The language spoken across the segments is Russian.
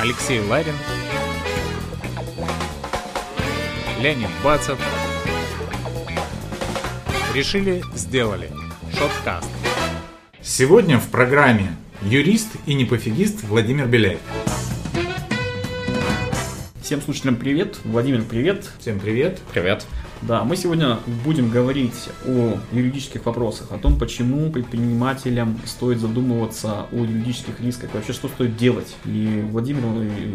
Алексей Ларин, Леонид Бацев. Решили, сделали. Шоткаст. Сегодня в программе юрист и непофигист Владимир Беляев. Всем слушателям привет. Владимир, привет. Всем привет. Привет. Да, мы сегодня будем говорить о юридических вопросах, о том, почему предпринимателям стоит задумываться о юридических рисках, вообще что стоит делать. И Владимир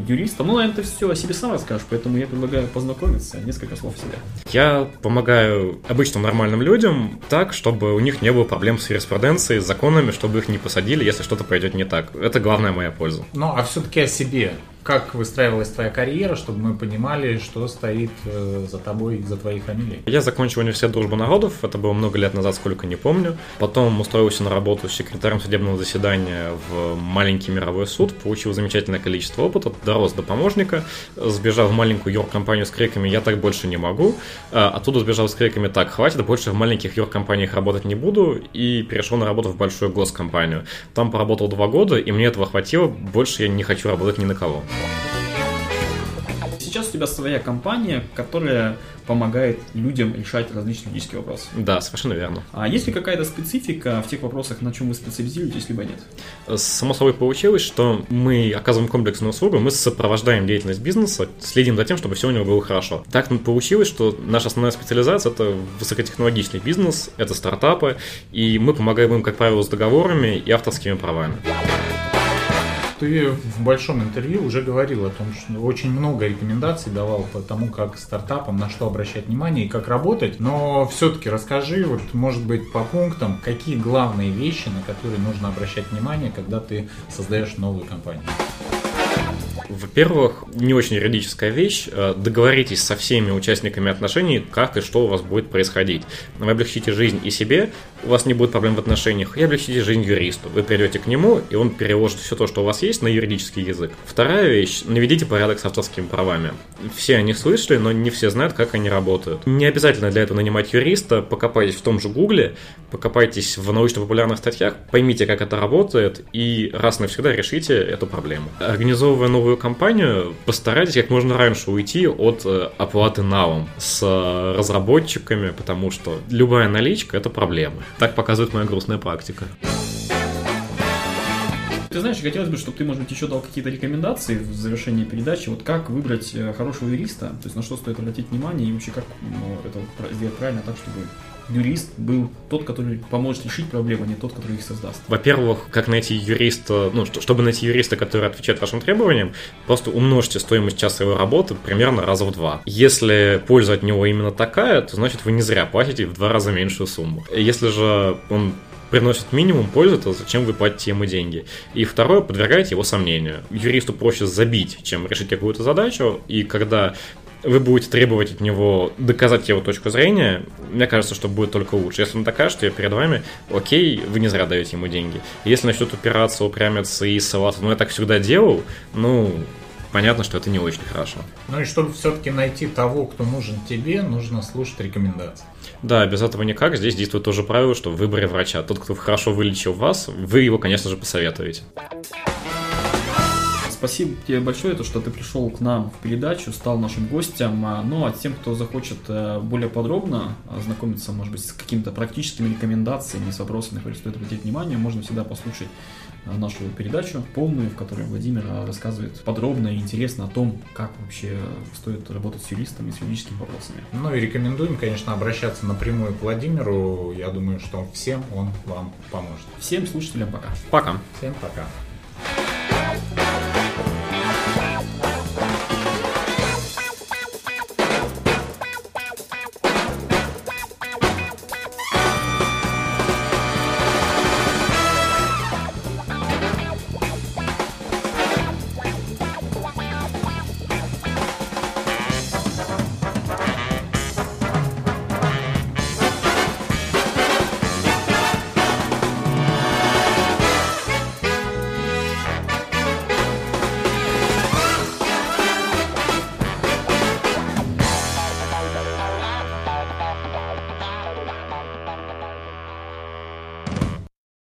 юристом, ну, наверное, ты все о себе сам расскажешь, поэтому я предлагаю познакомиться, несколько слов о себе. Я помогаю обычным нормальным людям так, чтобы у них не было проблем с юриспруденцией, с законами, чтобы их не посадили, если что-то пойдет не так. Это главная моя польза. Ну, а все-таки о себе как выстраивалась твоя карьера, чтобы мы понимали, что стоит э, за тобой, за твоей фамилией? Я закончил университет дружбы народов, это было много лет назад, сколько не помню. Потом устроился на работу секретарем судебного заседания в маленький мировой суд, получил замечательное количество опыта, дорос до помощника, сбежал в маленькую юркомпанию с криками «я так больше не могу», а оттуда сбежал с криками «так, хватит, больше в маленьких юркомпаниях работать не буду» и перешел на работу в большую госкомпанию. Там поработал два года, и мне этого хватило, больше я не хочу работать ни на кого. Сейчас у тебя своя компания, которая помогает людям решать различные юридические вопросы. Да, совершенно верно. А есть ли какая-то специфика в тех вопросах, на чем вы специализируетесь, либо нет? Само собой получилось, что мы оказываем комплексную услугу, мы сопровождаем деятельность бизнеса, следим за тем, чтобы все у него было хорошо. Так получилось, что наша основная специализация – это высокотехнологичный бизнес, это стартапы, и мы помогаем им, как правило, с договорами и авторскими правами. Ты в большом интервью уже говорил о том, что очень много рекомендаций давал по тому, как стартапам, на что обращать внимание и как работать. Но все-таки расскажи, вот, может быть, по пунктам, какие главные вещи, на которые нужно обращать внимание, когда ты создаешь новую компанию. Во-первых, не очень юридическая вещь. Э, договоритесь со всеми участниками отношений, как и что у вас будет происходить. Вы облегчите жизнь и себе, у вас не будет проблем в отношениях, и облегчите жизнь юристу. Вы придете к нему, и он переложит все то, что у вас есть, на юридический язык. Вторая вещь, наведите порядок с авторскими правами. Все они слышали, но не все знают, как они работают. Не обязательно для этого нанимать юриста, покопайтесь в том же Гугле, покопайтесь в научно-популярных статьях, поймите, как это работает, и раз навсегда решите эту проблему. Организовывая новую компанию, постарайтесь как можно раньше уйти от э, оплаты налом с э, разработчиками, потому что любая наличка – это проблема. Так показывает моя грустная практика. Ты знаешь, хотелось бы, чтобы ты, может быть, еще дал какие-то рекомендации в завершении передачи, вот как выбрать э, хорошего юриста, то есть на что стоит обратить внимание и вообще как это сделать правильно так, чтобы юрист был тот, который поможет решить проблемы, а не тот, который их создаст. Во-первых, как найти юриста, ну, чтобы найти юриста, который отвечает вашим требованиям, просто умножьте стоимость часовой работы примерно раза в два. Если польза от него именно такая, то значит вы не зря платите в два раза меньшую сумму. Если же он приносит минимум пользы, то зачем вы платите ему деньги? И второе, подвергайте его сомнению. Юристу проще забить, чем решить какую-то задачу, и когда вы будете требовать от него доказать его точку зрения, мне кажется, что будет только лучше. Если он докажет ее перед вами, окей, вы не зря даете ему деньги. Если начнет упираться, упрямиться и ссылаться, ну я так всегда делал, ну, понятно, что это не очень хорошо. Ну и чтобы все-таки найти того, кто нужен тебе, нужно слушать рекомендации. Да, без этого никак. Здесь действует тоже правило, что в выборе врача. Тот, кто хорошо вылечил вас, вы его, конечно же, посоветуете. Спасибо тебе большое, то, что ты пришел к нам в передачу, стал нашим гостем. А, ну, а тем, кто захочет э, более подробно ознакомиться, может быть, с какими-то практическими рекомендациями, с вопросами, на которые стоит обратить внимание, можно всегда послушать э, нашу передачу полную, в которой Владимир э, рассказывает подробно и интересно о том, как вообще стоит работать с юристами, с юридическими вопросами. Ну и рекомендуем, конечно, обращаться напрямую к Владимиру. Я думаю, что всем он вам поможет. Всем слушателям пока. Пока. Всем пока.